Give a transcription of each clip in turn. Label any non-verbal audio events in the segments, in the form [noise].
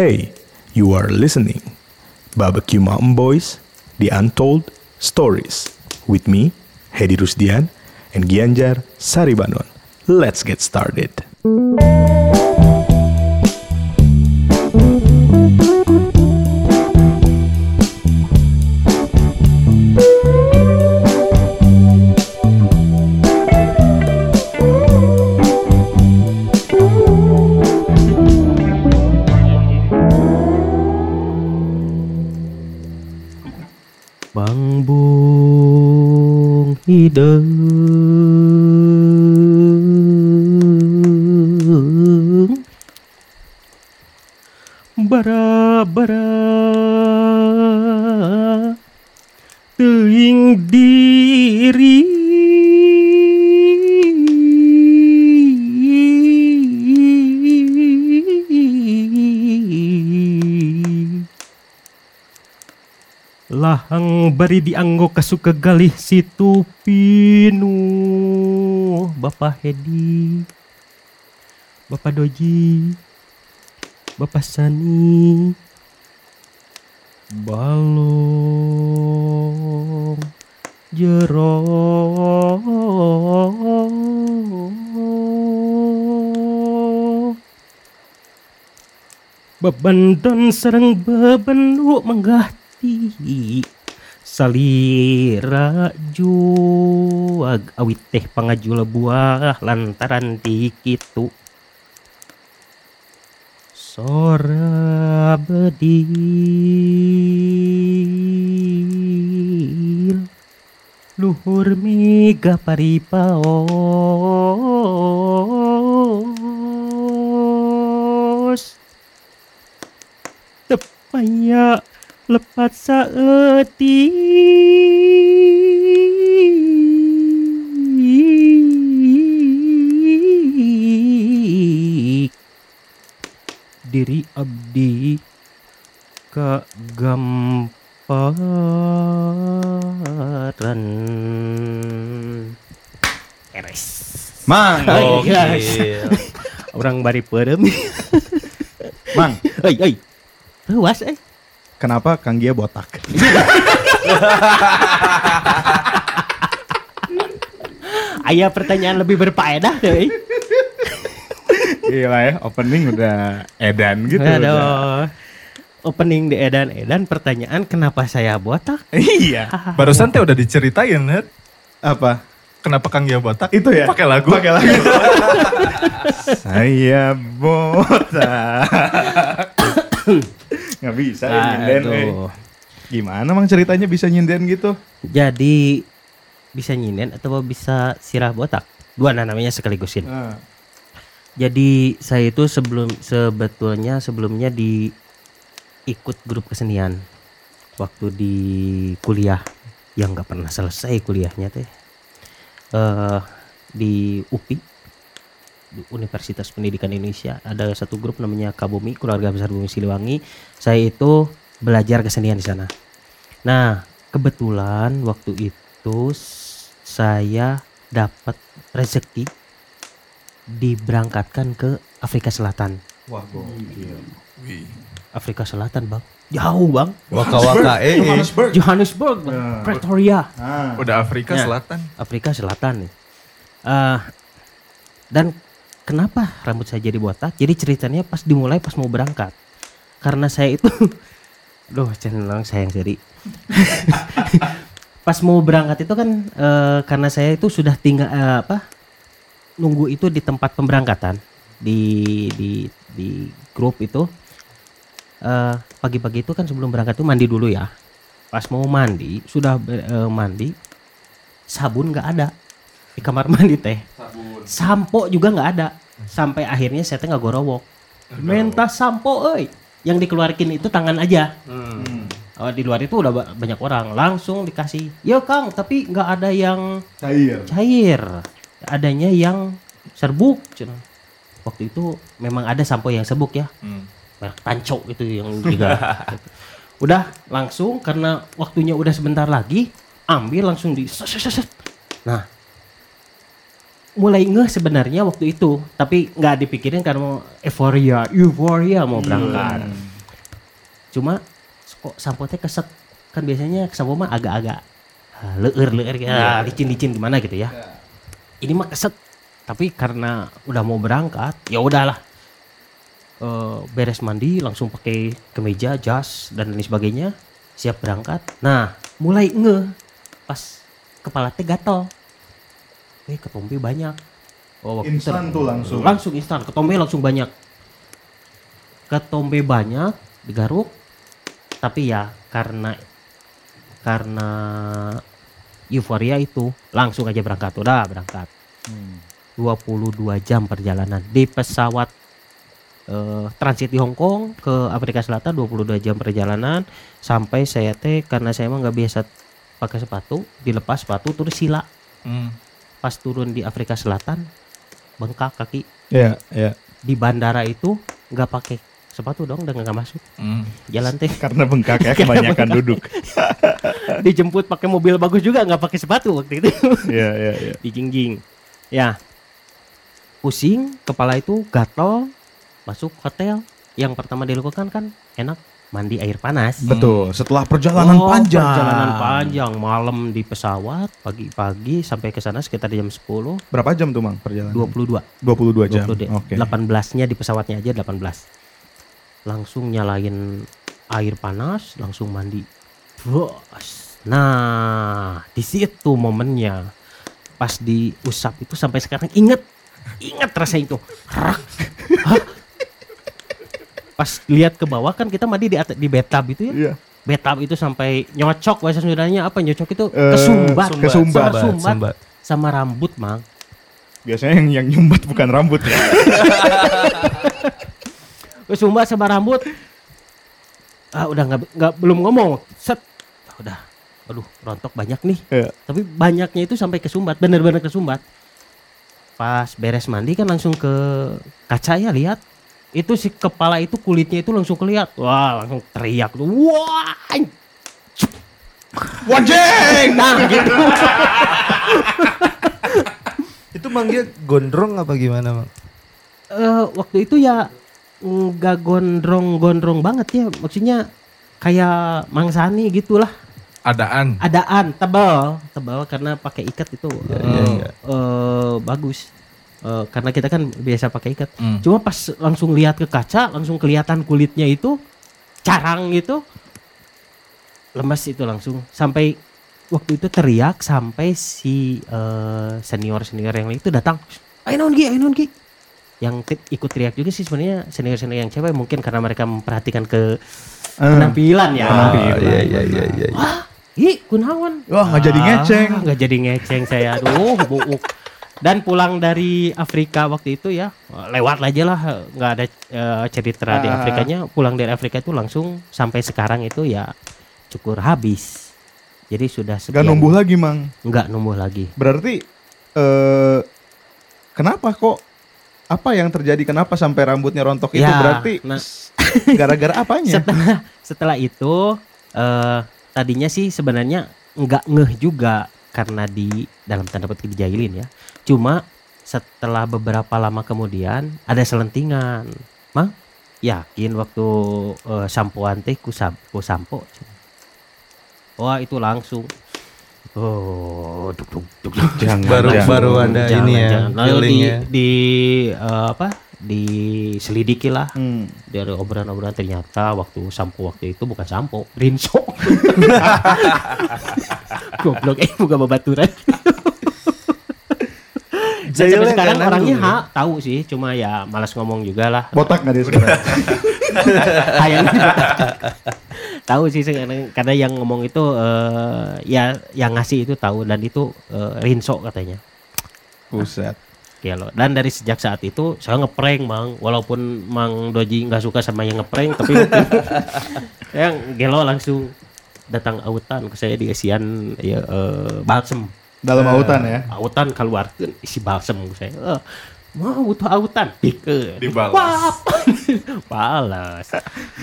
Hey, you are listening. Barbecue Mountain Boys, The Untold Stories. With me, Hedi Rusdian, and Gianjar Saribanon. Let's get started. đời bari dianggo kasuka galih situ pinu Bapak Hedi. Bapak Doji. Bapak Sani. Balong Jero. Bebendon sereng bebenuk menggati Salira juag awit teh pangajula buah lantaran dikitu Sora bedil Luhur miga paripaos Tepaya lepat saeti Diri abdi ka gamparan Eres. Mang, Oh, oke. [laughs] Orang bari perem. Mang, Hei, hei Ruas eh kenapa Kang Gia botak? Ayah pertanyaan lebih berfaedah deh. Gila ya, opening udah edan gitu. udah. Aduh. Opening di Edan-Edan pertanyaan kenapa saya botak? Iya, [laughs] barusan teh udah diceritain, Net. Apa? Kenapa Kang Gia botak? Itu ya? Pakai lagu. Pakai lagu. [laughs] Saya botak. [coughs] Nggak bisa ya nyinden. eh. Gimana mang ceritanya bisa nyinden gitu? Jadi bisa nyinen atau bisa sirah botak? Dua nah, namanya sekaliguskin. Nah, Jadi saya itu sebelum sebetulnya sebelumnya di ikut grup kesenian waktu di kuliah yang nggak pernah selesai kuliahnya teh eh di UPI Universitas Pendidikan Indonesia ada satu grup namanya Kabumi Keluarga Besar Bumi Siliwangi saya itu belajar kesenian di sana nah kebetulan waktu itu saya dapat rezeki diberangkatkan ke Afrika Selatan wah gokil. Afrika Selatan bang jauh bang Waka-waka eh, eh. Johannesburg. Johannesburg Bang. Nah, Pretoria Ah, Udah Afrika Ya. Selatan. Afrika Selatan nih Eh, dan kenapa rambut saya jadi botak jadi ceritanya pas dimulai pas mau berangkat karena saya itu [laughs] Duh, cenderung sayang jadi. [laughs] Pas mau berangkat itu kan eh, karena saya itu sudah tinggal eh, apa? Nunggu itu di tempat pemberangkatan di di di grup itu. Eh, pagi-pagi itu kan sebelum berangkat itu mandi dulu ya. Pas mau mandi, sudah eh, mandi sabun nggak ada di kamar mandi teh. Sampo juga nggak ada. Sampai akhirnya saya teh nggak gorowok. Minta sampo, euy. Yang dikeluarkan itu tangan aja. Oh, di luar itu udah ba- banyak orang langsung dikasih. Ya Kang, tapi nggak ada yang cair. cair. Adanya yang serbuk. cenah. Waktu itu memang ada sampo yang serbuk ya. Merek Tanco itu yang juga. [laughs] udah langsung karena waktunya udah sebentar lagi, ambil langsung di. Nah, mulai ngeh sebenarnya waktu itu, tapi nggak dipikirin karena mau euforia, euforia mau berangkat. cuma kok sampo teh keset. Kan biasanya sampo mah agak-agak uh, leur leur ya licin licin gimana gitu ya. Ini mah keset. Tapi karena udah mau berangkat ya udahlah. Eh, beres mandi langsung pakai kemeja jas dan lain sebagainya siap berangkat. Nah mulai nge pas kepala teh gatel eh ketombe banyak. Oh, waktu Instan tuh langsung. langsung instan. Ketombe langsung banyak. Ketombe banyak digaruk tapi ya karena karena euforia itu langsung aja berangkat. Udah berangkat. 22 jam perjalanan. Di pesawat eh, transit di Hong Kong ke Afrika Selatan 22 jam perjalanan. Sampai saya teh karena saya emang nggak biasa pakai sepatu dilepas sepatu terus sila. Hmm. Pas turun di Afrika Selatan bengkak kaki. Ya, ya. di bandara itu nggak pakai sepatu dong udah nggak masuk. Hmm. jalan teh. [laughs] Karena bengkak ya kebanyakan duduk. [laughs] dijemput pakai mobil bagus juga nggak pakai sepatu waktu itu. [laughs] Iya, iya, iya. dijingjing ya. Pusing kepala itu gatel masuk hotel. Yang pertama dilakukan kan enak mandi air panas Betul, setelah perjalanan Oh, panjang. perjalanan panjang malam di pesawat pagi-pagi sampai ke sana sekitar jam 10 Berapa jam tuh, Mang, perjalanan? 22 22 jam. 20 deh. Oke. 18-nya di pesawatnya aja 18. Langsung nyalain air panas, langsung mandi. Bros. Nah, di situ momennya. Pas diusap itu sampai sekarang inget. Inget rasa itu. Rak. Hah? Pas lihat ke bawah kan kita mandi di atas di bathtub itu ya. Iya. Bathtub itu sampai nyocok bahasa Sundanya apa nyocok itu Eh, kesumbat. kesumbat. Sama sumbat Sumbat. sama rambut, Mang. Biasanya yang yang nyumbat bukan rambut ya. [laughs] Kesumbat sama rambut. Ah udah nggak nggak belum ngomong. Set. Ah, Udah. Aduh, rontok banyak nih. Iya. Tapi banyaknya itu sampai kesumbat, bener-bener kesumbat. Pas beres mandi kan langsung ke kaca ya lihat. Itu si kepala itu kulitnya itu langsung keliat. Wah, langsung teriak tuh. Wah. Wajeng! Nah, gitu. Itu manggil gondrong apa gimana, Mang? Eh, waktu itu ya nggak gondrong-gondrong banget ya. Maksudnya kayak mangsani gitulah. Adaan. adaan tebal tebal karena pakai ikat itu iya, iya. eh, bagus Eh, karena kita kan biasa pakai ikat Hmm. cuma pas langsung lihat ke kaca langsung kelihatan kulitnya itu carang gitu lemas itu langsung sampai waktu itu teriak sampai si senior senior yang lain itu datang ayo non Gi, ayo non Gi." yang ikut teriak juga sih sebenarnya senior senior yang cewek mungkin karena mereka memperhatikan ke penampilan ya Ah, iya iya iya iya. iya. Wah, ih kunaon. Wah, nggak jadi ngeceng. Ah, nggak jadi ngeceng saya. Aduh, buuk. Dan pulang dari Afrika waktu itu ya, lewat aja lah, nggak ada eh, cerita di Ah. Afrikanya. Pulang dari Afrika itu langsung sampai sekarang itu ya cukur habis. Jadi sudah sekian. numbuh lagi, Mang. Nggak numbuh lagi. Berarti eh kenapa kok apa yang terjadi kenapa sampai rambutnya rontok itu Ya, berarti nah. [laughs] gara-gara apanya? Setelah setelah itu eh tadinya sih sebenarnya nggak ngeh juga karena di dalam tanda petik dijahilin ya. Cuma setelah beberapa lama kemudian ada selentingan. Mang, yakin waktu eh, sampoan teh ku, sam- ku sampo. Wah, itu langsung Oh, duk, duk, duk, duk. Jangan, Baru jangan. baru ada Jangan, ini ya, jangan. Lalu di, feelingnya. di eh, apa? Diselidiki lah Hmm. dari obrolan-obrolan ternyata waktu sampo waktu itu bukan sampo, rinso. [laughs] Goblok eh bukan babaturan. [laughs] Sampai Jahilnya sekarang nggak orangnya ha, tahu sih, cuma ya malas ngomong juga lah. Botak nggak dia sekarang? [laughs] Kayaknya tahu sih sekarang karena yang ngomong itu eh, ya yang ngasih itu tahu dan itu eh, rinso katanya. Buset. Gelo. Dan dari sejak saat itu saya ngeprank Mang, walaupun Mang Doji nggak suka sama yang ngeprank, tapi saya [laughs] gelo langsung datang autan ke saya di kasihan ya eh, balsem. Dalam autan ya. Autan keluarkan isi balsem saya. Eh, mau butuh autan, pike. Dibalas. [laughs] Balas.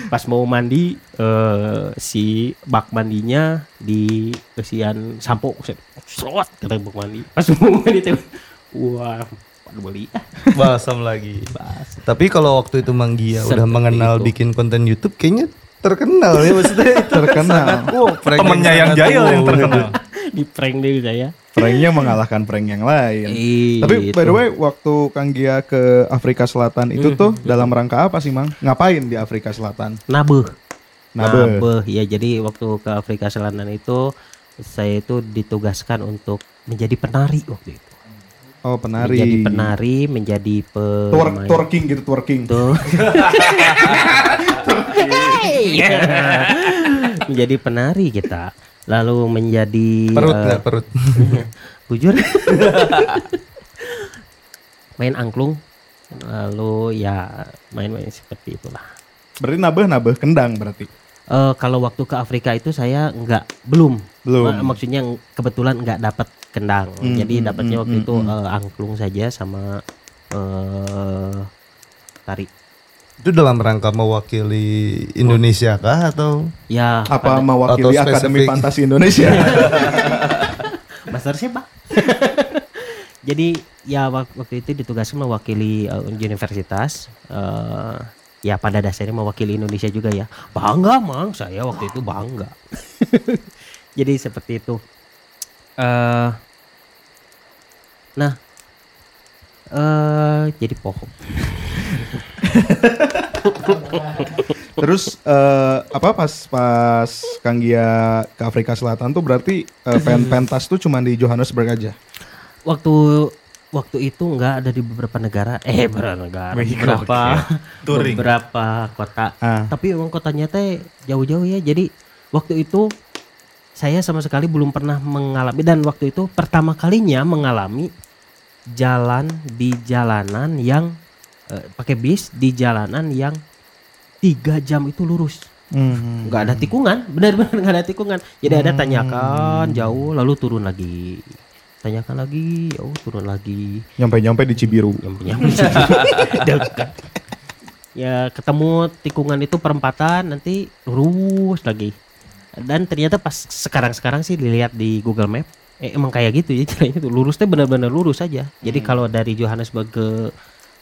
Pas mau mandi eh, si bak mandinya di kesian sampo slot kata bak mandi. Pas [laughs] mau mandi teh, wah, beli. Balsam lagi. Tapi kalau waktu itu Mang Gia Seperti udah mengenal itu. bikin konten YouTube kayaknya terkenal ya maksudnya itu Terkenal. prank Temennya yang jahil yang terkenal. Di prank deh saya. Pranknya mengalahkan prank yang lain. Iya, Tapi by the itu. way, waktu Kang Gia ke Afrika Selatan itu tuh dalam rangka apa sih, Mang? Ngapain di Afrika Selatan? Nabuh. Nabe. Nabuh. Ya jadi waktu ke Afrika Selatan itu saya itu ditugaskan untuk menjadi penari waktu itu. Oh, penari. Menjadi penari, menjadi Twerk, pemain. twerking gitu, twerking. Tuh. [laughs] menjadi penari kita. Lalu menjadi perut eh, nggak perut [laughs] bujur. [laughs] main angklung. Lalu ya main-main seperti itulah. Berarti nabeh nabeh kendang berarti. Eh, kalau waktu ke Afrika itu saya nggak belum Belum. Ma- maksudnya kebetulan nggak dapat kendang Hmm, jadi hmm, dapatnya hmm, waktu hmm, itu hmm. eh, angklung saja sama eh tari itu dalam rangka mewakili Indonesia kah atau? Ya Apa pada- mewakili Atau Akademi spesifik. Fantasi Indonesia? [laughs] Master siapa [laughs] jadi ya wak- waktu itu ditugaskan mewakili eh, universitas eh, ya pada dasarnya mewakili Indonesia juga ya. Bangga mang. Saya waktu itu bangga. [laughs] Jadi seperti itu. Eh nah eh jadi pohon [laughs] Terus eh, apa pas pas Kang Gia ke Afrika Selatan tuh berarti eh, pen pentas tuh cuma di Johannesburg aja. waktu waktu itu nggak ada di beberapa negara. Eh beberapa negara. Mexico, beberapa Touring. beberapa kota. Ah. tapi emang kotanya teh jauh-jauh ya. Jadi waktu itu saya sama sekali belum pernah mengalami. Dan waktu itu pertama kalinya mengalami jalan di jalanan yang eh, pakai bis di jalanan yang tiga jam itu lurus. Hmm. nggak ada tikungan. Benar-benar nggak ada tikungan. Jadi ada tanyakan jauh lalu turun lagi. Tanyakan lagi jauh turun lagi. Nyampe-nyampe di Cibiru. nyampe [laughs] dekat. Ya ketemu tikungan itu perempatan nanti lurus lagi. Dan ternyata pas sekarang-sekarang sih dilihat di Google Map eh, emang kayak gitu ya jalannya tuh lurusnya benar-benar lurus aja jadi kalau dari Johannesburg ke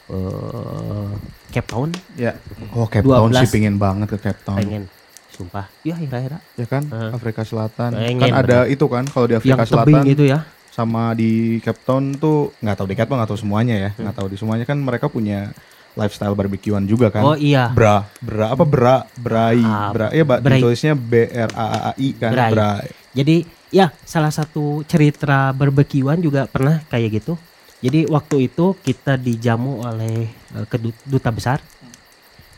eh, Cape Town Ya. Oh, Cape Town 12. sih pingin banget ke Cape Town. pengen sumpah ya akhir-akhir Ya kan? Eh. Afrika Selatan. Pengen, kan ada itu kan kalau di yang Afrika tebing Selatan itu ya sama di Cape Town tuh nggak tahu di Cape Town nggak tahu semuanya ya. Nggak tahu di semuanya kan mereka punya lifestyle barbekyuan juga kan. oh iya Bra, bra apa bra, brai, Ah, bra, ya mbak brai. ditulisnya B R A A A I kan, Brai. brai. Jadi ya salah satu cerita berbekiwan juga pernah kayak gitu. Jadi waktu itu kita dijamu oleh eh, keduta besar.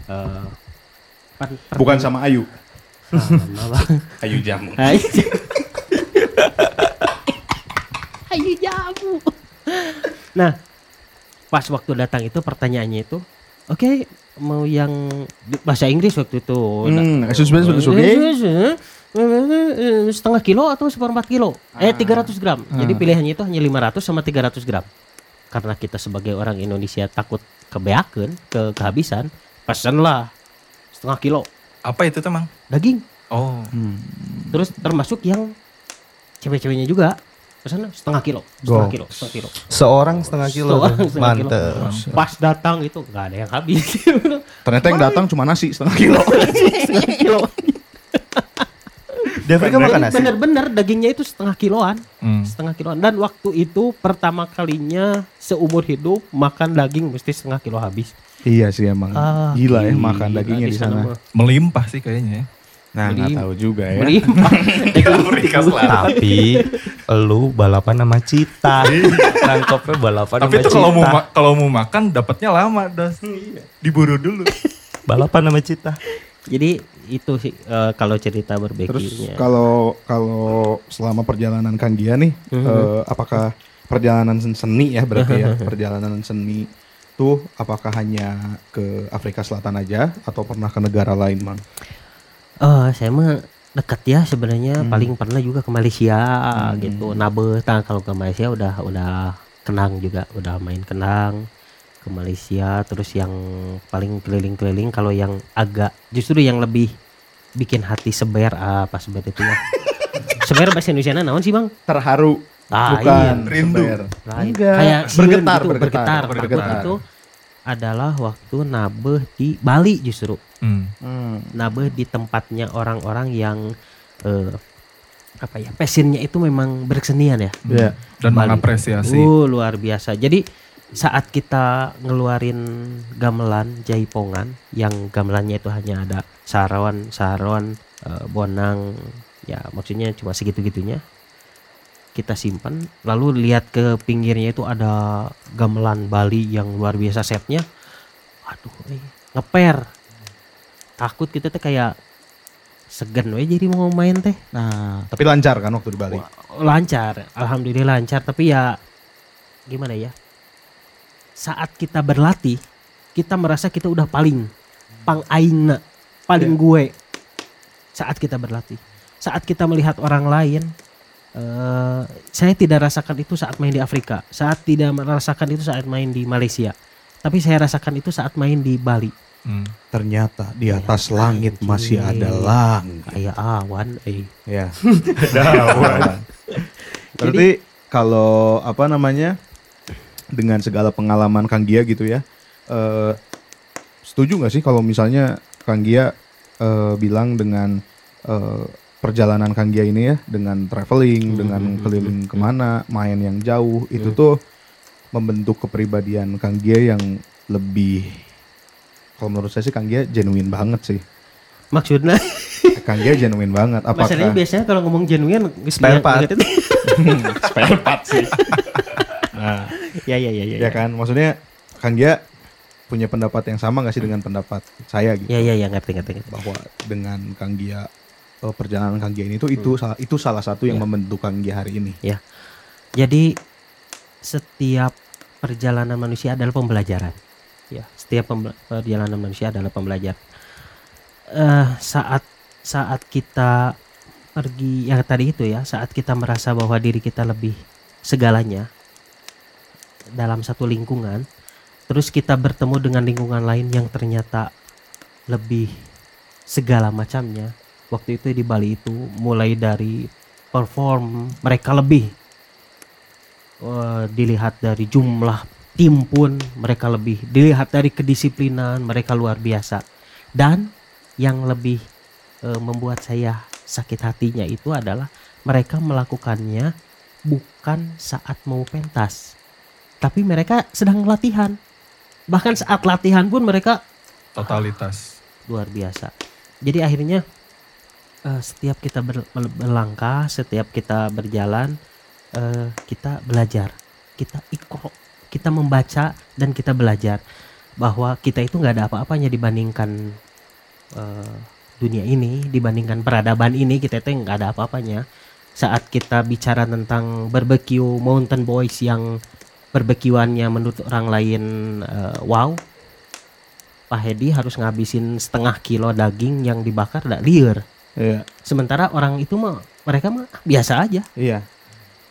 Eh, per- per- Bukan sama Ayu. Bang. [laughs] Ayu jamu. Hai. [laughs] Ayo jamu. Nah, pas waktu datang itu pertanyaannya itu, oke mau yang bahasa Inggris waktu itu. Hmm, Nah, excuse me, eh, eh, setengah kilo atau seperempat kilo? Eh 300 gram. Jadi pilihannya itu hanya 500 sama 300 gram. Karena kita sebagai orang Indonesia takut kebeakan ke kehabisan pesanlah setengah kilo. Apa itu teman? daging. Oh. terus termasuk yang cewek-ceweknya juga pesan setengah kilo setengah Go. kilo setengah kilo. Seorang setengah kilo. Seorang setengah kilo. mantep. Pas datang itu nggak ada yang habis. Ternyata yang datang cuma nasi setengah kilo. [laughs] setengah kilo [laughs] di Afrika makan nasi bener-bener dagingnya itu setengah kiloan Hmm. setengah kiloan dan waktu itu pertama kalinya seumur hidup makan daging mesti setengah kilo habis iya sih emang. Ah, Gila ya gila makan dagingnya di sana. Melimpah sih kayaknya ya. Nah, nggak tahu juga ya. Melimpah. [laughs] Afrika Selatan. tapi lu balapan sama cita nangkepnya balapan Tapi sama itu kalau mau kalau mau makan dapatnya lama, Das. Diburu dulu. balapan sama cita jadi itu sih eh, kalau cerita Terus barbeque-nya kalau kalau selama perjalanan Kang Gia nih, eh, apakah perjalanan seni ya berarti ya perjalanan seni tuh apakah hanya ke Afrika Selatan aja atau pernah ke negara lain, Mang? Eh, saya mah dekat ya sebenarnya. Paling pernah juga ke Malaysia gitu. Nabe nah, kalau ke Malaysia udah udah kenang juga udah main kenang ke Malaysia terus yang paling keliling-keliling kalau yang agak justru yang lebih bikin hati seber apa seber itu ya [laughs] seber bahasa Indonesia naon sih bang Terharu, Ah, bukan Rindu. seber. Lain. Enggak, kayak bergetar, gitu, bergetar, bergetar, bergetar. Itu adalah waktu nabeh di Bali justru. Hmm. Hmm. Nabeh di tempatnya orang-orang yang eh, apa ya passionnya itu memang berkesenian ya. Ya. Dan Bali. mengapresiasi. Uh, luar biasa. Jadi saat kita ngeluarin gamelan jaipongan yang gamelannya itu hanya ada sarawan, sarawan, eh, bonang, ya maksudnya cuma segitu-gitunya. Kita simpan, lalu lihat ke pinggirnya itu ada gamelan Bali yang luar biasa setnya. Aduh, eh, ngeper. Takut kita tuh kayak segan we jadi mau main teh Nah, tapi lancar kan waktu di Bali. lancar alhamdulillah lancar tapi ya gimana ya saat kita berlatih kita merasa kita udah paling pang aingna paling gue saat kita berlatih saat kita melihat orang lain eh saya tidak rasakan itu saat main di Afrika saat tidak merasakan itu saat main di Malaysia tapi saya rasakan itu saat main di Bali Hmm. Ternyata di atas langit anjing. masih ada langit. kayak awan eh [laughs] Ya. Berarti kalau apa namanya dengan segala pengalaman Kang Gia gitu ya, eh, setuju nggak sih kalau misalnya Kang Gia eh, bilang dengan eh, perjalanan Kang Gia ini ya, dengan traveling, dengan keliling ke mana, main yang jauh, itu tuh membentuk kepribadian Kang Gia yang lebih, kalau menurut saya sih Kang Gia genuine banget sih. maksudnya Kang Gia genuine banget. masalahnya Apakah biasanya kalau ngomong genuine Spare part. [laughs] spare part sih? [laughs] Nah, ya ya ya ya ya kan maksudnya Kang Gia punya pendapat yang sama gak sih dengan pendapat saya gitu ya ya ya ngerti ngerti ngerti. bahwa dengan Kang Gia eh, perjalanan Kang Gia ini tuh itu salah itu salah satu yang Ya. membentuk Kang Gia hari ini Jadi setiap perjalanan manusia adalah pembelajaran. Ya, setiap perjalanan manusia adalah pembelajar. Eh saat saat kita pergi yang tadi itu ya, saat kita merasa bahwa diri kita lebih segalanya dalam satu lingkungan, terus kita bertemu dengan lingkungan lain yang ternyata lebih segala macamnya. Waktu itu di Bali itu mulai dari perform mereka lebih. Eh, dilihat dari jumlah tim pun mereka lebih. Dilihat dari kedisiplinan mereka luar biasa. Dan yang lebih eh, membuat saya sakit hatinya itu adalah mereka melakukannya bukan saat mau pentas tapi mereka sedang latihan bahkan saat latihan pun mereka Totalitas. luar biasa. Jadi akhirnya eh, setiap kita ber- ber- berlangkah, setiap kita berjalan, eh, kita belajar, kita ikro, kita membaca dan kita belajar bahwa kita itu nggak ada apa-apanya dibandingkan eh, dunia ini, dibandingkan peradaban ini kita itu nggak ada apa-apanya. Saat kita bicara tentang barbecue mountain boys yang barbekyuannya menurut orang lain eh, wow, Pak Hedi harus ngabisin setengah kilo daging yang dibakar dak liar. iya Sementara orang itu mah mereka mah biasa aja iya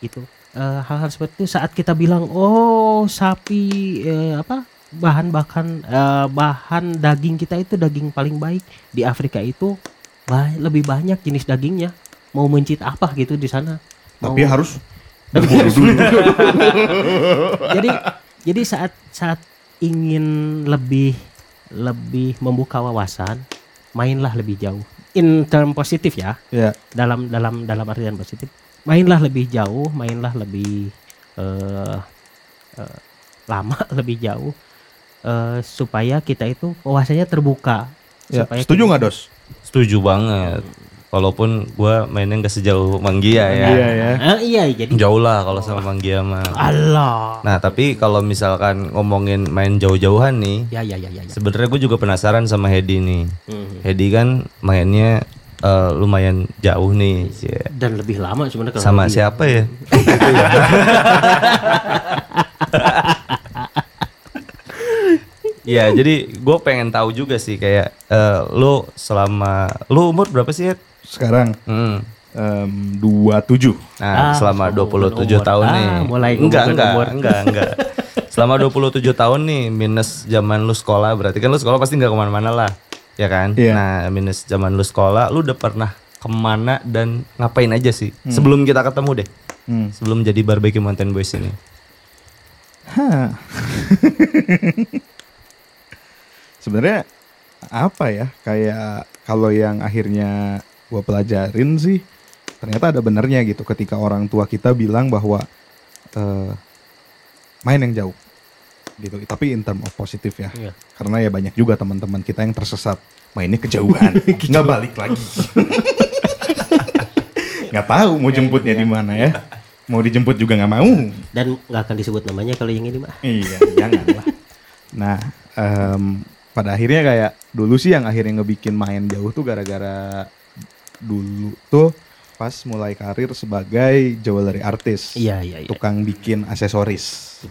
gitu. Eh, hal-hal seperti itu saat kita bilang oh sapi eh, apa bahan bakan eh, bahan daging kita itu daging paling baik di Afrika itu ba- lebih banyak jenis dagingnya. Mau mencit apa gitu di sana. Mau- tapi harus [laughs] jadi jadi saat saat ingin lebih lebih membuka wawasan mainlah lebih jauh. In term positif ya. Ya. Dalam dalam dalam artian positif mainlah lebih jauh mainlah lebih eh eh, lama [laughs] lebih jauh eh, supaya kita itu wawasannya terbuka. Ya. Supaya setuju nggak dos? Setuju banget. Walaupun gua mainnya nggak sejauh Manggia ya. iya ya Eh, iya jadi Jauh lah kalau sama Manggia mah. Allah Nah tapi kalau misalkan ngomongin main jauh-jauhan nih, ya ya ya ya, ya. sebenarnya gue juga penasaran sama Hedi nih. Hmm. Hedi kan mainnya eh, lumayan jauh nih, cie. dan lebih lama sebenarnya kalau sama lebih. siapa ya? [laughs] Ya jadi gue pengen tahu juga sih kayak eh, lu selama lu umur berapa sih Ed? Sekarang Hmm. em, dua tujuh Nah, Ah, selama ngomongin 27 umur. tahun Ah, nih. mulai enggak, enggak, umur. enggak, enggak. [laughs] Selama 27 tahun nih minus zaman lu sekolah berarti kan lu sekolah pasti nggak ke mana-mana lah, ya kan? Iya. Nah minus zaman lu sekolah, lu udah pernah ke mana dan ngapain aja sih? Sebelum kita ketemu deh, Hmm. sebelum jadi barbecue mountain boys ini. Hah. [laughs] sebenarnya apa ya kayak kalau yang akhirnya gue pelajarin sih ternyata ada benernya gitu ketika orang tua kita bilang bahwa eh, main yang jauh gitu. Tapi in term of positif ya. Iya. karena ya banyak juga teman-teman kita yang tersesat. Mainnya kejauhan. [laughs] Nggak balik lagi. [laughs] Nggak tahu mau jemputnya di mana ya. Mau dijemput juga nggak mau. Dan nggak akan disebut namanya kalau yang ini mah. Iya, jangan lah. Nah, em, pada akhirnya kayak dulu sih yang akhirnya ngebikin main jauh tuh gara-gara dulu tuh pas mulai karir sebagai jewelry artist. Iya iya iya. Tukang bikin aksesoris.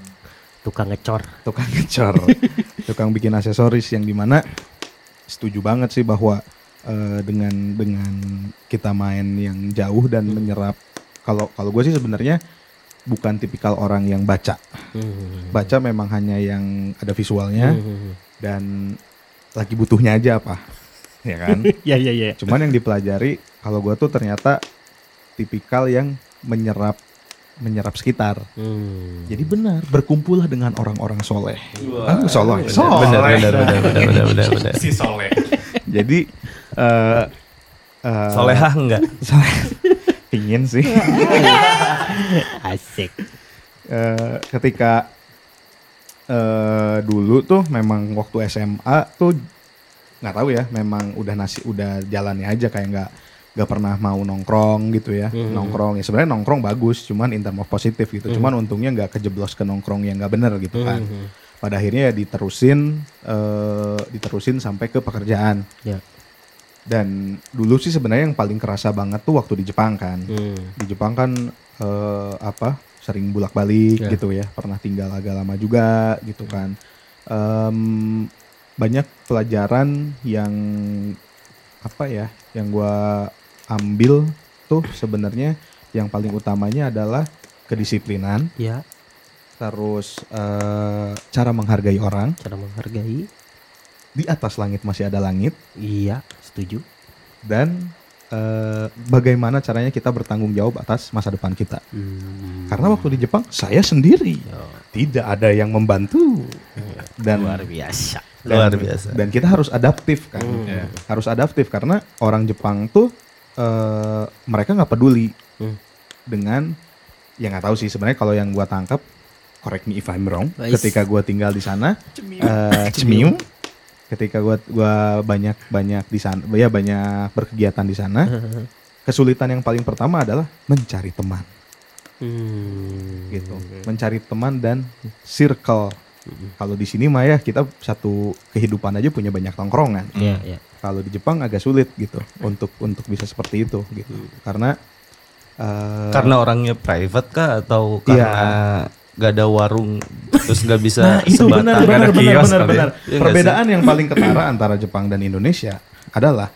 Tukang ngecor. Tukang ngecor. [laughs] tukang bikin aksesoris yang di mana setuju banget sih bahwa eh, dengan dengan kita main yang jauh dan menyerap kalau kalau gue sih sebenarnya bukan tipikal orang yang baca Hmm. baca memang hanya yang ada visualnya Hmm. dan lagi butuhnya aja apa ya kan [laughs] Iya iya iya. cuman yang dipelajari kalau gua tuh ternyata tipikal yang menyerap menyerap sekitar Hmm. jadi benar berkumpullah dengan orang-orang soleh ah, soleh Benar, soleh benar, benar, benar, benar, [laughs] benar, benar. Si soleh. [laughs] jadi eh eh, Solehah enggak? soleh pingin sih Asik. eh, ketika eh dulu tuh memang waktu SMA tuh nggak tahu ya memang udah nasi udah jalannya aja kayak nggak nggak pernah mau nongkrong gitu ya. Nongkrong ya sebenarnya nongkrong bagus cuman in term of positif gitu. Cuman untungnya nggak kejeblos ke nongkrong yang nggak bener gitu kan. Pada akhirnya ya diterusin eh diterusin sampai ke pekerjaan. Ya. dan dulu sih sebenarnya yang paling kerasa banget tuh waktu di Jepang kan. Hmm. di Jepang kan eh, apa sering bolak balik Ya. gitu ya. Pernah tinggal agak lama juga gitu kan. Em, banyak pelajaran yang apa ya yang gua ambil tuh sebenarnya yang paling utamanya adalah kedisiplinan Ya. terus eh, cara menghargai orang Cara menghargai. di atas langit masih ada langit Iya. Setuju. dan eh, bagaimana caranya kita bertanggung jawab atas masa depan kita Hmm. Karena waktu di Jepang saya sendiri, tidak ada yang membantu dan Luar biasa. dan- Luar biasa. Dan kita harus adaptif kan, Ya. harus adaptif karena orang Jepang tuh eh, mereka nggak peduli Hmm. dengan, ya nggak tahu sih sebenarnya kalau yang gua tangkap, correct me if I'm wrong, Nice. ketika gua tinggal di sana, [laughs] eh, [laughs] cemiu, ketika gua gua banyak banyak di sana, ya banyak berkegiatan di sana, [laughs] kesulitan yang paling pertama adalah mencari teman. Hmm. gitu mencari teman dan circle kalau di sini mah ya kita satu kehidupan aja punya banyak tongkrongan Iya iya. kalau di Jepang agak sulit gitu untuk untuk bisa seperti itu gitu karena eh, Karena orangnya private kah atau Iya. karena gak ada warung terus gak bisa nah itu sebatang? benar benar ada benar benar ya? benar Iya nggak perbedaan yang paling ketara antara Jepang dan Indonesia adalah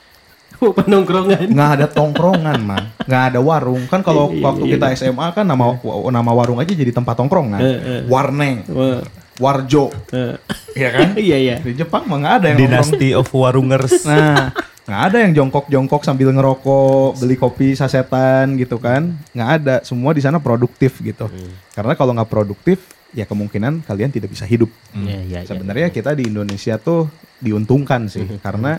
penongkrongan. nggak ada tongkrongan man nggak ada warung kan kalau Iya, waktu iya, kita SMA kan nama nama warung aja jadi tempat tongkrongan Eh, eh. warneng warjo ya kan Iya iya. di Jepang mah nggak ada yang nongkrong Dynasty of Warungers. Nah, nggak ada yang jongkok-jongkok sambil ngerokok, beli kopi sasetan gitu kan. Nggak ada. Semua di sana produktif gitu. Karena kalau nggak produktif, ya kemungkinan kalian tidak bisa hidup. Iya iya. iya. Sebenarnya kita di Indonesia tuh diuntungkan sih, karena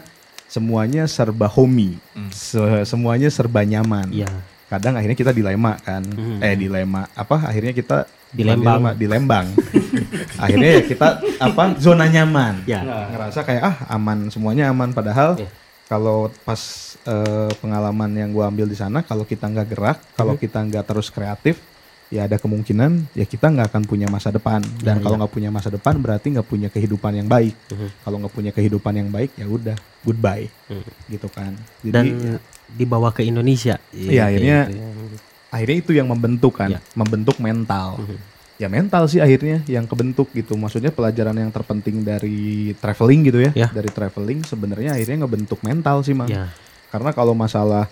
semuanya serba homey, Se- semuanya serba nyaman. Iya. Kadang akhirnya kita dilema kan, eh dilema apa? Akhirnya kita Di bukan Lembang. dilema, di Lembang. [laughs] akhirnya ya kita apa? Zona nyaman Ya. ngerasa kayak ah aman semuanya aman padahal Iya. kalau pas eh, pengalaman yang gua ambil di sana kalau kita nggak gerak kalau Mhm. kita nggak terus kreatif ya ada kemungkinan ya kita nggak akan punya masa depan dan Iya, kalau iya. nggak punya masa depan berarti nggak punya kehidupan yang baik Mhm. kalau nggak punya kehidupan yang baik ya udah goodbye Mhm. gitu kan Dan jadi dibawa ke Indonesia. Iya, akhirnya- Gitu ya. akhirnya itu yang membentuk kan Iya. membentuk mental Mhm. ya mental sih akhirnya yang kebentuk gitu maksudnya pelajaran yang terpenting dari traveling gitu ya Ya. dari traveling sebenarnya akhirnya ngebentuk mental sih mang Ya. karena kalau masalah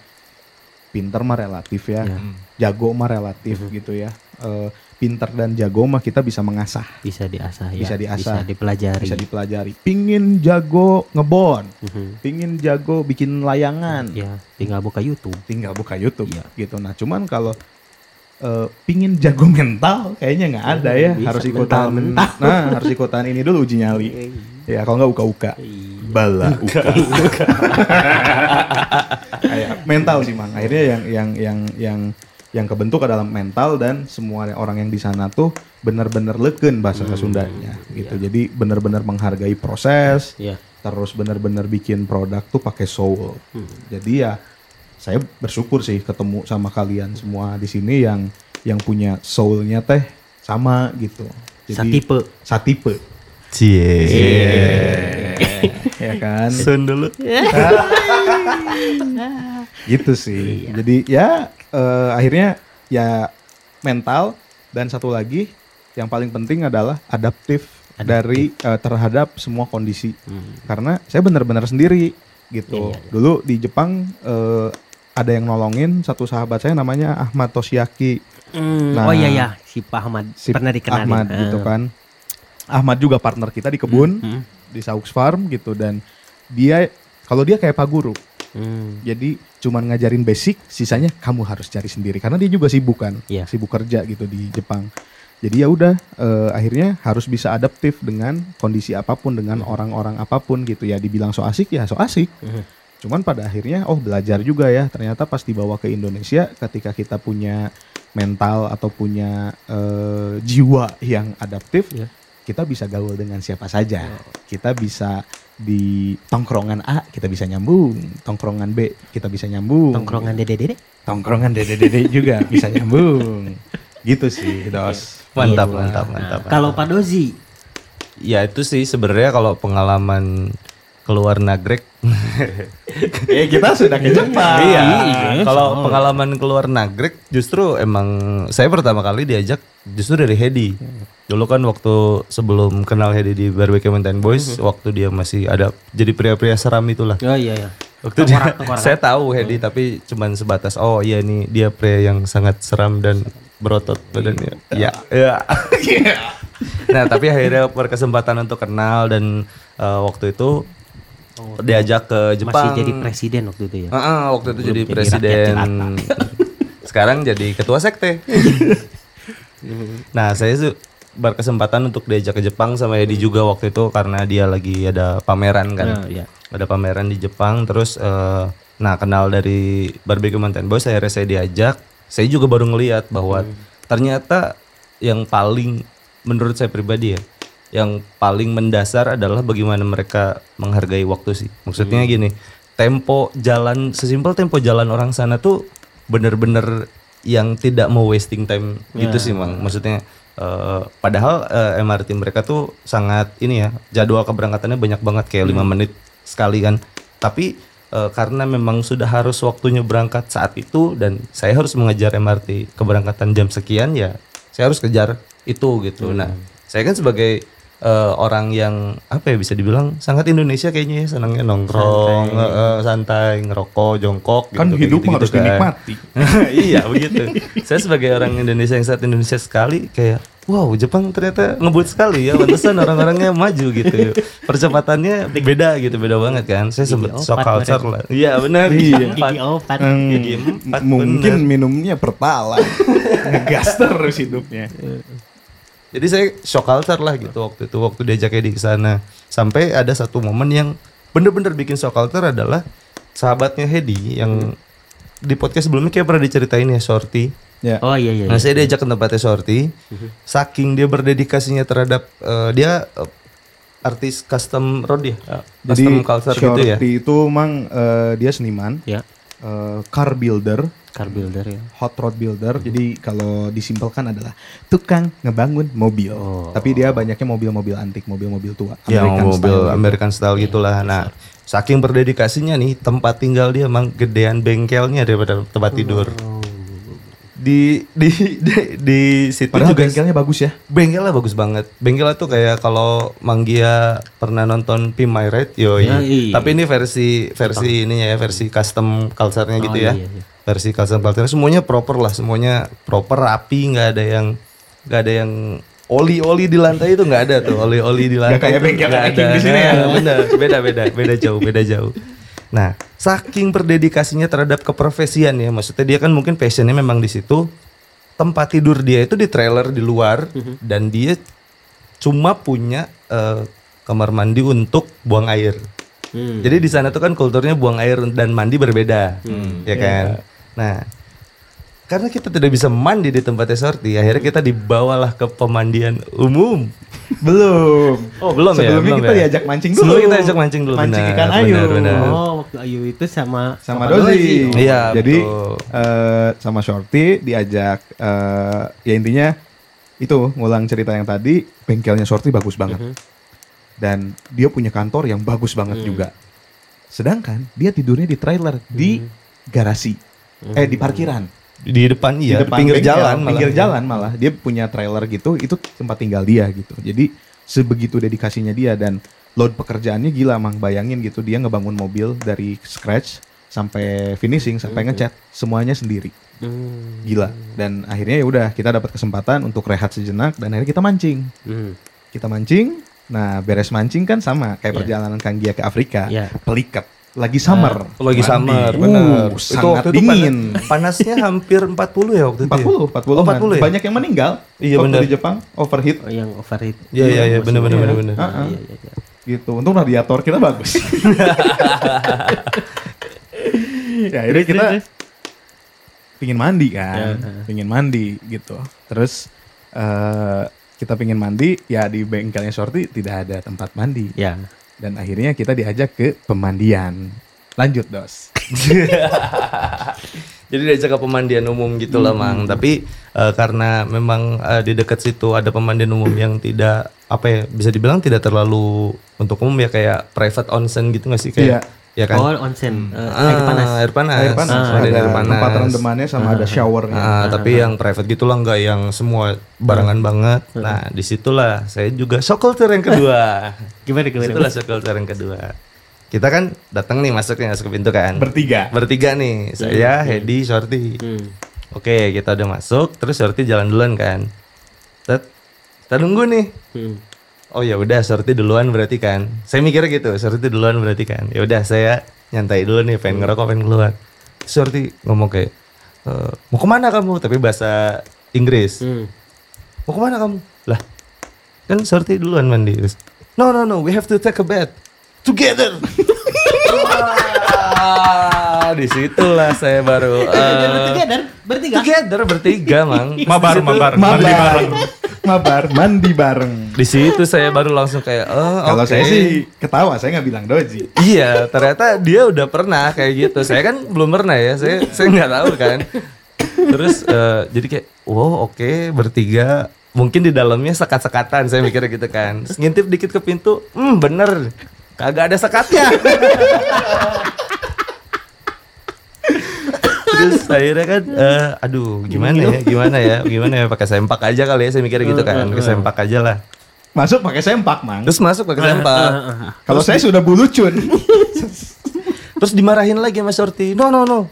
pinter mah relatif ya, Ya. jago mah relatif gitu ya Eh, pinter dan jago mah kita bisa mengasah Bisa diasah ya. Bisa diasah. Bisa dipelajari. bisa dipelajari pingin jago ngebon Mhm. pingin jago bikin layangan Ya, tinggal buka YouTube. tinggal buka YouTube Iya. gitu nah cuman kalau eh, pingin jago [laughs] mental kayaknya nggak ada ya Bisa, harus ikutan mental-mental. [laughs] nah harus ikutan ini dulu uji nyali ya kalau nggak uka uka bala uka. [laughs] mental sih mang. Akhirnya yang yang yang yang yang kebentuk adalah mental dan semua orang yang di sana tuh benar-benar leken bahasa Sundanya gitu. Jadi benar-benar menghargai proses Iya. terus benar-benar bikin produk tuh pakai soul. Jadi ya saya bersyukur sih ketemu sama kalian semua di sini yang yang punya soulnya teh sama gitu. Satipe. satipe Cie. ya kan? Sun dulu. gitu sih. Jadi ya eh, akhirnya ya mental dan satu lagi yang paling penting adalah adaptif dari eh, terhadap semua kondisi. Karena saya benar-benar sendiri gitu. Iya, iya, iya. dulu di Jepang eh, ada yang nolongin satu sahabat saya namanya Ahmad Toshiaki. Hmm, Nah, oh iya ya, si Pak Ahmad si pernah dikenalin. Ahmad Ah. gitu kan Ahmad juga partner kita di kebun Hmm. di Saux Farm gitu dan dia kalau dia kayak Pak Guru Hmm. Jadi cuman ngajarin basic, sisanya kamu harus cari sendiri karena dia juga sibuk kan, Iya. sibuk kerja gitu di Jepang. Jadi ya udah eh, akhirnya harus bisa adaptif dengan kondisi apa pun dengan orang-orang apa pun gitu ya. Dibilang so asik ya so asik. Mhm. Cuman pada akhirnya oh belajar juga ya. Ternyata pas dibawa ke Indonesia ketika kita punya mental atau punya eh, jiwa yang adaptif, Iya. Kita bisa gaul dengan siapa saja. Kita bisa di tongkrongan A kita bisa nyambung, tongkrongan B kita bisa nyambung, Tongkrongan dede-dede. tongkrongan dede-dede juga bisa nyambung. Gitu sih, Dos. Mantap, Iya. mantap, mantap. Kalau Pak Dozi, Ya itu sih sebenarnya kalau pengalaman keluar nagrek. [laughs] Eh kita sudah ke Jepang. iya. iya, Kalau pengalaman keluar nagrek justru emang saya pertama kali diajak justru dari Hedi. Dulu kan waktu sebelum kenal Hedi di Barbecue Mountain Boys, waktu dia masih ada jadi pria-pria seram itulah. oh iya ya. Waktu dia, [laughs] saya tahu Hedi tapi cuman sebatas oh iya nih dia pria yang sangat seram dan berotot badannya. Iya. Iya. [laughs] nah, tapi akhirnya berkesempatan untuk kenal dan eh, waktu itu diajak ke Jepang. Masih jadi presiden waktu itu ya. Ah, ah, waktu itu Belum jadi jadi presiden. [laughs] Sekarang jadi ketua sekte. [laughs] nah, saya tuh berkesempatan untuk diajak ke Jepang sama Edi juga waktu itu karena dia lagi ada pameran kan. Nah, iya. Ada pameran di Jepang terus eh, nah kenal dari Barbecue Mountain Boys akhirnya saya diajak. Saya juga baru ngeliat bahwa ternyata yang paling menurut saya pribadi ya yang paling mendasar adalah bagaimana mereka menghargai waktu sih. Maksudnya gini, tempo jalan sesimpel tempo jalan orang sana tuh bener-bener yang tidak mau wasting time gitu sih, Mang. Maksudnya eh, padahal eh, MRT mereka tuh sangat ini ya, jadwal keberangkatannya banyak banget kayak lima menit sekali kan. Tapi eh, karena memang sudah harus waktunya berangkat saat itu dan saya harus mengejar MRT keberangkatan jam sekian ya, saya harus kejar itu gitu. Nah, saya kan sebagai eh, orang yang apa ya bisa dibilang sangat Indonesia kayaknya ya senangnya nongkrong, santai, santai ngerokok, jongkok Kan gitu, hidup kayak harus gitu-gitu kan. dinikmati. [laughs] iya begitu. Saya sebagai orang Indonesia yang saat Indonesia sekali kayak wow Jepang ternyata ngebut sekali ya pantesan orang-orangnya maju gitu. Percepatannya beda gitu beda banget kan. Saya opat shock culture lah. Iya benar. Iya. Gigi opat. Hmm, Gigi empat, mungkin bener. minumnya pertala. [laughs] Ngegas terus hidupnya. Jadi saya shock culture lah gitu waktu itu waktu diajak Edi ke sana. Sampai ada satu momen yang bener-bener bikin shock culture adalah sahabatnya Hedi yang di podcast sebelumnya kayak pernah diceritain ya Shorty. Ya. Oh iya iya. Nah iya. saya diajak ke tempatnya Shorty, saking dia berdedikasinya terhadap eh, dia eh, artis custom road ya, eh, Jadi custom culture gitu ya. Shorty itu emang eh, dia seniman, Ya, eh, car builder, car builder ya. hot rod builder. Jadi kalau disimpelkan adalah tukang ngebangun mobil. Oh. Tapi dia banyaknya mobil-mobil antik, mobil-mobil tua. Ya American mobil style gitu. American style gitulah. Nah saking berdedikasinya nih tempat tinggal dia emang gedean bengkelnya daripada tempat tidur. Di di di, di situ Padahal juga bengkelnya bagus ya. Bengkelnya bagus banget. Bengkelnya tuh kayak kalau Manggia pernah nonton Pimp My Ride, yoi. Ya, iya. Tapi ini versi versi ininya ya, versi custom culture-nya gitu Oh, ya. iya, iya. Versi custom culture semuanya proper lah, semuanya proper rapi, nggak ada yang nggak ada yang oli-oli di lantai itu nggak ada tuh, oli-oli di lantai. kayak bengkel packing di sini ya. [laughs] Bener, beda beda beda jauh, beda jauh. Nah, saking berdedikasinya terhadap keprofesian ya, maksudnya dia kan mungkin passionnya memang di situ, tempat tidur dia itu di trailer di luar dan dia cuma punya eh, kamar mandi untuk buang air. Hmm. Jadi di sana tuh kan kulturnya buang air dan mandi berbeda, ya kan. Nah, karena kita tidak bisa mandi di tempatnya sorti, akhirnya kita dibawalah ke pemandian umum. Belum. Oh belum ya, Sebelumnya belum kita ya. diajak mancing dulu. Sebelum kita ajak mancing dulu. Mancing benar, ikan ayu. benar, benar. Oh, waktu Ayu itu sama sama Papa Dozi. Iya, Jadi betul. eh, sama Shorty diajak eh, ya intinya itu ngulang cerita yang tadi bengkelnya Shorty bagus banget. Mhm. Dan dia punya kantor yang bagus banget Hmm. juga. Sedangkan dia tidurnya di trailer di garasi. Eh di parkiran. Di depan di iya, depan pinggir bengkel, jalan malah. pinggir jalan malah dia punya trailer gitu itu tempat tinggal dia gitu jadi sebegitu dedikasinya dia dan load pekerjaannya gila mang bayangin gitu dia ngebangun mobil dari scratch sampai finishing sampai ngecat semuanya sendiri Hmm. gila dan akhirnya ya udah kita dapat kesempatan untuk rehat sejenak dan akhirnya kita mancing Hmm. kita mancing nah beres mancing kan sama kayak perjalanan Kang Gia ke Afrika Iya. pelikat lagi summer Oh, lagi Mandi. summer, Uh, benar. sangat waktu itu dingin panas- panasnya hampir 40 ya waktu itu. ya? 40, 40, Oh, 40 ya? Banyak yang meninggal Iya, waktu benar. di Jepang, overheat Oh, yang overheat. Iya, iya, iya, benar, benar, Iya. benar, benar. Ah, iya, iya, iya. gitu. Untung radiator kita bagus. [laughs] ya, akhirnya kita pingin mandi kan, pingin mandi gitu. Terus eh kita pingin mandi, ya di bengkelnya Shorty tidak ada tempat mandi. Ya. Dan akhirnya kita diajak ke pemandian. Lanjut, Dos. [laughs] Jadi diajak ke pemandian umum gitu lah, Mang. Tapi eh, karena memang eh, di dekat situ ada pemandian umum yang tidak apa ya, bisa dibilang tidak terlalu untuk umum ya kayak private onsen gitu nggak sih kayak ya kan? Oh, onsen. Eh, Ah, air panas. Air panas. Air panas, Pemandian ada air panas. tempat rendemannya sama ada showernya. Ah, tapi yang private gitulah nggak yang semua barengan banget. Nah, di situlah saya juga culture yang kedua. [laughs] Gimana gimana? Di situlah shock culture yang kedua. Kita kan datang nih masuknya masuk ke pintu kan. Bertiga. Bertiga nih, saya, Hedi, Shorty. Hmm. Oke, kita udah masuk, terus Shorty jalan duluan kan. Tet, kita nunggu nih. Hmm. Oh ya udah, Shorty duluan berarti kan. Saya mikirnya gitu, Shorty duluan berarti kan. Ya udah, saya nyantai dulu nih, pengen ngerokok, pengen keluar. Shorty ngomong kayak, "E, mau ke mana kamu? Tapi bahasa Inggris. Hmm. Mau ke mana kamu? Lah, kan Shorty duluan mandi. No no no, we have to take a bath together. [laughs] Wah, di situlah saya baru. eh, Together bertiga. Together bertiga, Mang. [laughs] Mabar, Di situ- mabar, mandi bareng. Mabar, mandi bareng. Di situ saya baru langsung kayak, oh Kalau oke." saya sih ketawa, saya nggak bilang doji. Iya, ternyata dia udah pernah kayak gitu. Saya kan belum pernah ya. Saya saya nggak tahu kan. Terus eh, jadi kayak, wow oke bertiga. Mungkin di dalamnya sekat-sekatan. Saya mikirnya gitu kan. Terus ngintip dikit ke pintu, hmm bener. Kagak ada sekatnya. [laughs] Terus akhirnya kan, eh, aduh gimana ya, gimana ya, gimana ya, pakai sempak aja kali ya, saya mikirnya gitu kan, pakai sempak aja lah. Masuk pakai sempak, Mang. Terus masuk pakai sempak. Kalau saya sudah bulucun. Terus dimarahin lagi sama Shorty. No no no.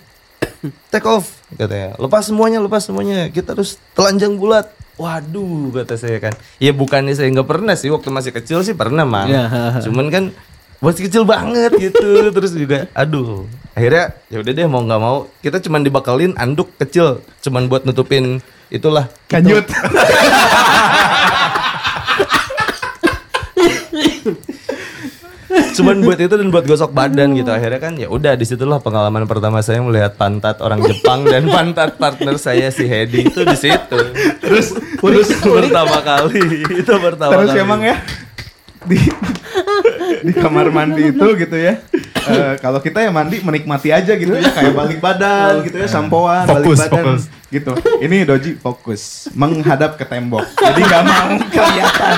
Take off katanya. Lepas semuanya, lepas semuanya. Kita harus telanjang bulat. Waduh kata saya kan. Ya bukannya saya nggak pernah sih waktu masih kecil sih pernah mang. Ya. Cuman kan masih kecil banget gitu. [laughs] Terus juga aduh. Akhirnya ya udah deh mau nggak mau kita cuman dibakalin anduk kecil. Cuman buat nutupin itulah Kanjut. [laughs] cuman buat itu dan buat gosok badan gitu. Akhirnya kan ya udah di situlah pengalaman pertama saya melihat pantat orang Jepang dan pantat partner saya si Hedi itu di situ. Terus terus. pertama kali itu pertama terus kali. emang ya? Di di kamar mandi itu gitu ya. eh, kalau kita ya mandi menikmati aja gitu ya kayak balik badan gitu ya sampoan balik Fokus, badan fokus. gitu. Ini Doji fokus menghadap ke tembok. Jadi nggak mau kelihatan.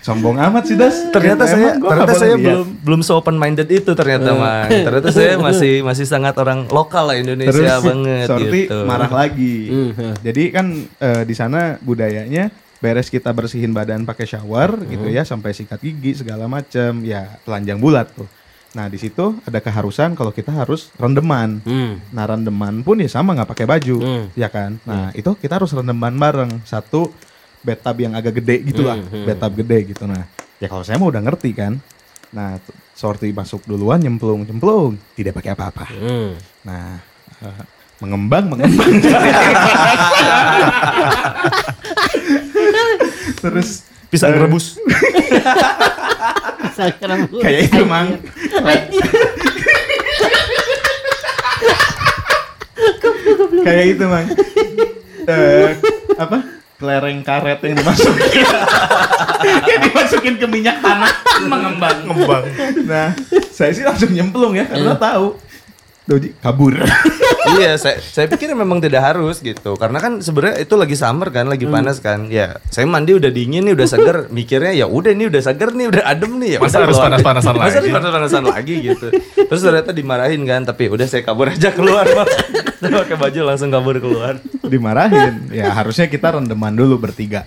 Sombong amat sih Das. ternyata saya ternyata saya lihat. belum belum so open minded itu ternyata man ternyata saya masih masih sangat orang lokal lah Indonesia Terus banget Sorti gitu marah lagi. Hmm, Jadi kan eh, di sana budayanya beres kita bersihin badan pakai shower gitu ya sampai sikat gigi segala macam ya telanjang bulat tuh. Nah di situ ada keharusan kalau kita harus rendeman. Hmm. Nah rendeman pun ya sama nggak pakai baju, Hmm. ya kan. Nah itu kita harus rendeman bareng satu bathtub yang agak gede gitulah, Hmm, bathtub gede gitu. Nah ya kalau saya mau udah ngerti kan. Nah sorti masuk duluan nyemplung nyemplung tidak pakai apa-apa. Hmm. Nah, eh, mengembang mengembang [laughs] [laughs] terus Pisang eh, rebus. kayak itu mang. Kayak itu mang. Eh, apa? Kelereng karet yang dimasukin. [laughs] Yang dimasukin ke minyak tanah. Mengembang. Ngembang. nah saya sih langsung nyemplung ya karena tahu Doji kabur [laughs] iya, saya saya pikir memang tidak harus gitu. Karena kan sebenarnya itu lagi summer kan, lagi panas kan. Ya, saya mandi udah dingin nih, udah seger. [laughs] Mikirnya ya udah nih udah seger nih, udah adem nih ya. Masa harus panas-panasan [laughs] Masa lagi? harus panas-panasan lagi gitu. Terus ternyata dimarahin kan, tapi udah saya kabur aja keluar, pakai baju langsung kabur keluar. dimarahin ya harusnya kita rendeman dulu bertiga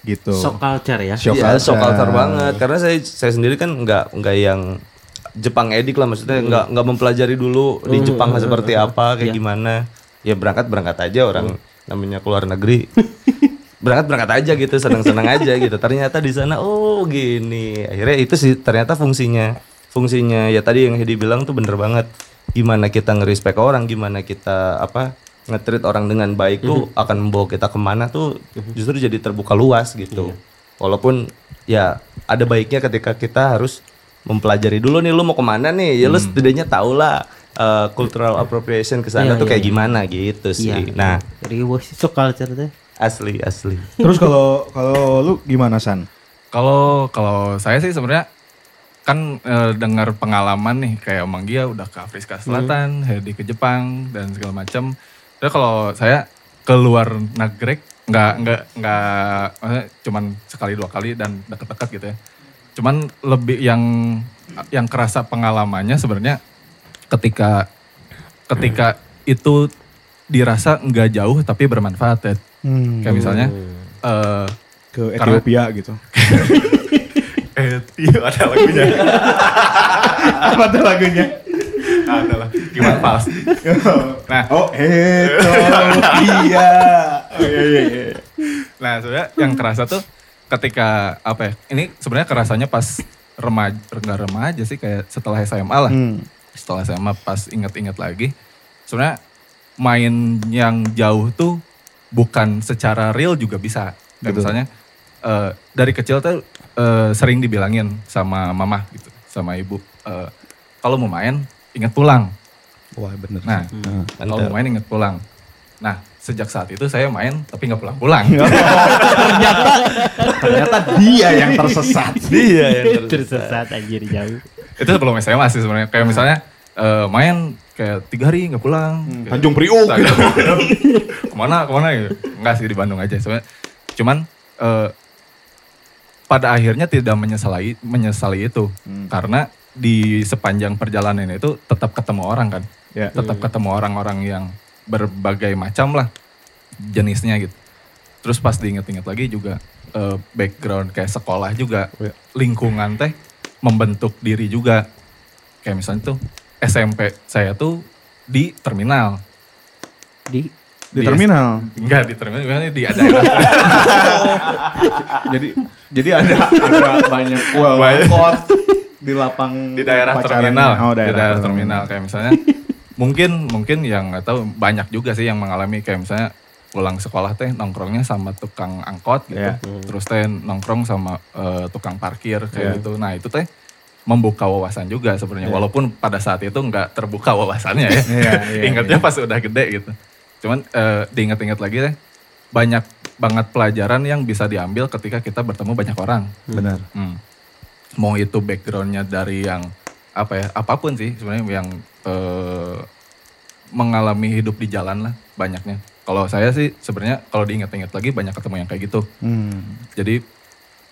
gitu Shock culture ya. Shock Iya, shock culture. culture banget. Karena saya saya sendiri kan nggak nggak yang Jepang edik lah maksudnya nggak nggak mempelajari dulu di Jepang seperti apa kayak gimana. Ya berangkat berangkat aja orang namanya keluar negeri. [laughs] berangkat berangkat aja gitu senang-senang aja gitu. Ternyata di sana oh gini. Akhirnya itu sih ternyata fungsinya fungsinya ya tadi yang Hedi bilang tuh bener banget. Gimana kita ngerespek orang, gimana kita apa ngetrit orang dengan baik tuh akan membawa kita ke mana tuh justru jadi terbuka luas gitu. Walaupun ya ada baiknya ketika kita harus mempelajari dulu nih lu mau ke mana nih ya lu setidaknya tau lah eh, cultural appropriation ke sana Iya, tuh iya, kayak iya. gimana gitu sih. Iya. Nah Dari shock culture teh. asli asli. terus kalau kalau lu gimana san Kalau kalau saya sih sebenarnya kan eh, dengar pengalaman nih kayak Mang Gia udah ke Afrika Selatan, Hedi ke Jepang dan segala macam. Jadi kalau saya keluar negeri nggak nggak nggak maksudnya cuman sekali dua kali dan deket-deket gitu ya. Cuman lebih yang yang kerasa pengalamannya sebenarnya ketika ketika itu dirasa nggak jauh tapi bermanfaat ya. Kayak misalnya eh ke Karena- Ethiopia gitu [laughs] eh iya ada lagunya. apa tuh lagunya ada lah. Gimana Pals? [laughs] Nah, oh Ethiopia [laughs] oh, iya, iya, iya. Nah, sebenarnya yang kerasa tuh ketika apa ya? Ini sebenarnya kerasanya pas remaja, enggak remaja sih kayak setelah SMA lah. Hmm. Setelah SMA pas inget-inget lagi, sebenarnya main yang jauh tuh bukan secara real juga bisa. Kayak Betul. misalnya eh, dari kecil tuh eh, sering dibilangin sama mama gitu, sama ibu, eh, kalau mau main inget pulang. wah bener Nah, Hmm. kalau mau main inget pulang. Nah, sejak saat itu saya main tapi nggak pulang-pulang. [laughs] ternyata dia yang tersesat. Dia yang [laughs] Tersesat. Anjir jauh. itu sebelum SMA sih sebenarnya. Kayak misalnya eh, main kayak tiga hari nggak pulang. Kayak, Tanjung Priok "Tak, gitu. ke mana ke mana gitu. Enggak sih di Bandung aja. Sebenarnya cuman eh, pada akhirnya tidak menyesali menyesali itu. Karena di sepanjang perjalanan itu tetap ketemu orang kan. Ya. tetap ketemu orang-orang yang berbagai macam lah jenisnya gitu. Terus pas diinget-inget lagi juga eh, background kayak sekolah juga Ya. lingkungan teh membentuk diri juga. Kayak misalnya tuh SMP saya tuh di terminal. Di? Di terminal? Enggak di terminal gimana di daerah [laughs] jadi jadi ada ada banyak well Banyak. di lapang di daerah pacarannya. terminal. Oh di daerah, daerah terminal. Kayak misalnya mungkin mungkin yang nggak tahu banyak juga sih yang mengalami kayak misalnya pulang sekolah teh nongkrongnya sama tukang angkot gitu. Iya. terus teh nongkrong sama eh, tukang parkir kayak Iya. gitu. Nah itu teh membuka wawasan juga sebenarnya. Walaupun pada saat itu nggak terbuka wawasannya ya. Iya, iya, [laughs] ingatnya pas udah gede gitu. Cuman eh, diingat-ingat lagi teh banyak banget pelajaran yang bisa diambil ketika kita bertemu banyak orang. Benar. Hmm. Mau itu backgroundnya dari yang apa ya apa pun sih sebenarnya yang eh, mengalami hidup di jalan lah banyaknya. Kalau saya sih sebenarnya kalau diingat-ingat lagi banyak ketemu yang kayak gitu. hmm. Jadi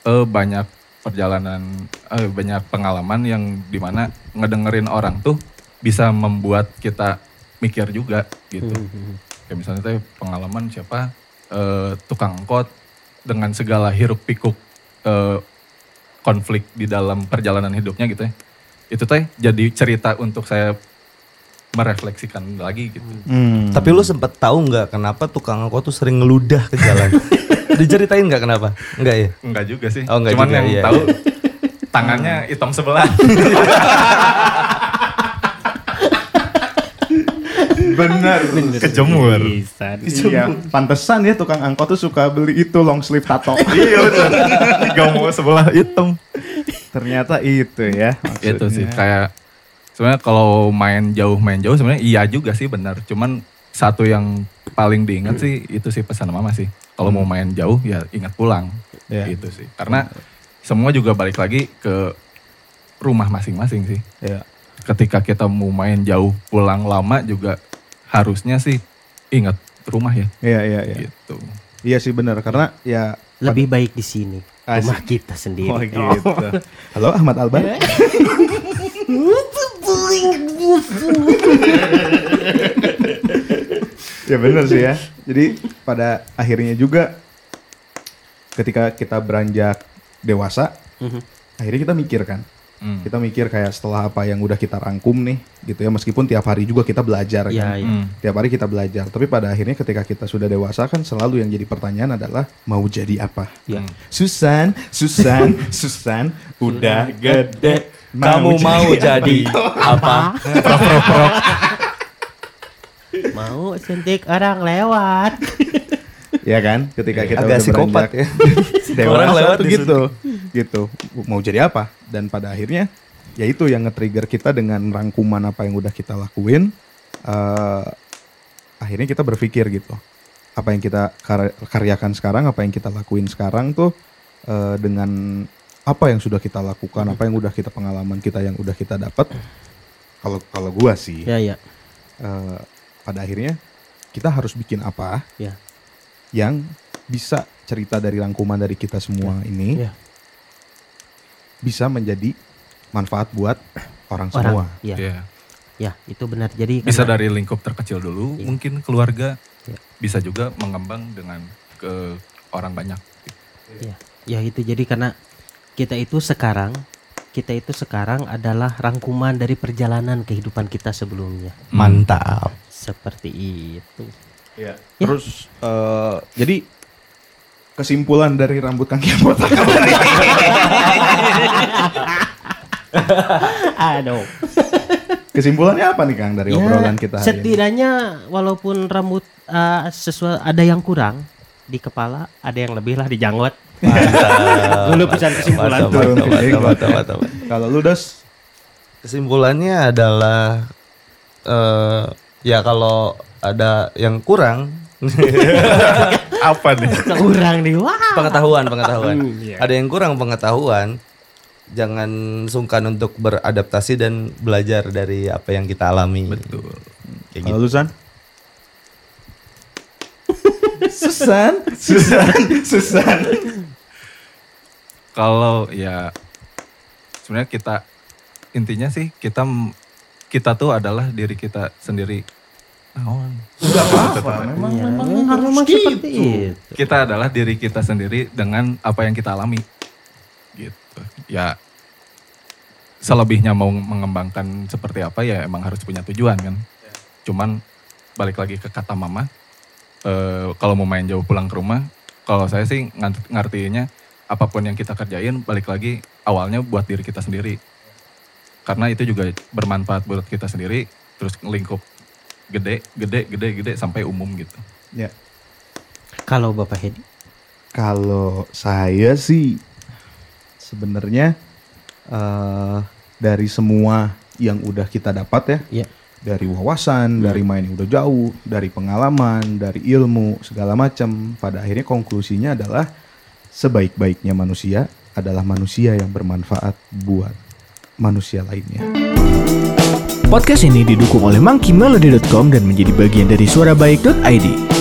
eh, banyak perjalanan eh, banyak pengalaman yang di mana ngedengerin orang tuh bisa membuat kita mikir juga gitu. Kayak misalnya teh pengalaman siapa eh, tukang angkot dengan segala hiruk pikuk eh, konflik di dalam perjalanan hidupnya gitu ya. Itu teh jadi cerita untuk saya merefleksikan lagi gitu. Hmm. Tapi lu sempet tahu nggak kenapa tukang angkot tuh sering ngeludah ke jalan? [laughs] Diceritain nggak kenapa? Enggak ya? Enggak juga sih. Oh, enggak Cuman juga, yang iya. tahu tangannya hitam sebelah. [laughs] Benar. Kejemur. Iya, pantesan ya tukang angkot tuh suka beli itu long sleeve tato. iya betul. Gak mau sebelah hitam. Ternyata itu ya. Itu sih maksudnya. kayak sebenarnya kalau main jauh main jauh sebenarnya iya juga sih benar. Cuman satu yang paling diingat sih itu sih pesan mama sih. Kalau mau main jauh ya ingat pulang. Iya. Gitu sih. Karena semua juga balik lagi ke rumah masing-masing sih. Iya. Ketika kita mau main jauh pulang lama juga harusnya sih ingat rumah ya. Iya, iya, iya. Gitu. Iya sih benar karena ya Lebih baik di sini. Asik. Rumah kita sendiri. Oh gitu. Halo Ahmad Albar. [laughs] ya benar sih ya. Jadi pada akhirnya juga ketika kita beranjak dewasa, Mhm. akhirnya kita mikir kan. Hmm. Kita mikir kayak setelah apa yang udah kita rangkum nih, gitu ya. Meskipun tiap hari juga kita belajar Iya, kan. iya. Hmm. Tiap hari kita belajar. Tapi pada akhirnya ketika kita sudah dewasa kan selalu yang jadi pertanyaan adalah mau jadi apa? Ya. Susan, Susan, [laughs] Susan, udah gede. Kamu mau jadi apa? Mau suntik orang lewat. [laughs] Ya kan? Ketika kita Agak udah psikopat beranjak ya. [laughs] dewasa Orang lewat tuh gitu. Gitu. Mau jadi apa? Dan pada akhirnya ya itu yang nge-trigger kita dengan rangkuman apa yang udah kita lakuin. eh, akhirnya kita berpikir gitu. Apa yang kita kar- karyakan sekarang, apa yang kita lakuin sekarang tuh eh, dengan apa yang sudah kita lakukan, apa yang udah kita pengalaman kita yang udah kita dapat. Kalau kalau gua sih Ya, ya. eh, pada akhirnya kita harus bikin apa Ya. Yang bisa cerita dari rangkuman dari kita semua ini Ya. bisa menjadi manfaat buat orang, Orang. semua. Ya. Iya. Ya, itu benar. Jadi Bisa karena- dari lingkup terkecil dulu, Iya. mungkin keluarga. Iya. Bisa juga mengembang dengan ke orang banyak. Ya, ya itu jadi karena kita itu sekarang kita itu sekarang adalah rangkuman dari perjalanan kehidupan kita sebelumnya. Mantap. Seperti itu. Iya. Ya. Terus eh, jadi kesimpulan dari rambut kaki botak [laughs] Aduh. kesimpulannya apa nih Kang dari Ya, obrolan kita hari ini? setidaknya walaupun rambut uh, sesuai ada yang kurang di kepala, ada yang lebih lah di janggut. Dulu pesan kesimpulan tuh. Kalau lu das Kesimpulannya adalah eh ya kalau ada yang kurang [laughs] Apa nih? Kurang nih. Wah. pengetahuan pengetahuan Hmm, iya. ada yang kurang pengetahuan jangan sungkan untuk beradaptasi dan belajar dari apa yang kita alami Betul. kayak gitu lu San? [laughs] Susan, Susan, [laughs] Susan. Kalau ya sebenarnya kita intinya sih kita kita tuh adalah diri kita sendiri. Naon? Enggak apa-apa, memang Ya, memang memang harus seperti gitu. itu. Kita adalah diri kita sendiri dengan apa yang kita alami. Gitu. Ya selebihnya mau mengembangkan seperti apa ya emang harus punya tujuan kan. Cuman balik lagi ke kata mama, eh, kalau mau main jauh pulang ke rumah, kalau saya sih ngartiinnya apa pun yang kita kerjain balik lagi awalnya buat diri kita sendiri. Karena itu juga bermanfaat buat kita sendiri, terus lingkup gede, gede, gede, gede sampai umum gitu. Ya. Kalau Bapak Hedi, Kalau saya sih sebenarnya eh dari semua yang udah kita dapat ya, ya, dari wawasan, dari main yang udah jauh, dari pengalaman, dari ilmu segala macam, pada akhirnya konklusinya adalah sebaik-baiknya manusia adalah manusia yang bermanfaat buat manusia lainnya. Podcast ini didukung oleh monkeymelody.com dan menjadi bagian dari suarabaik.id.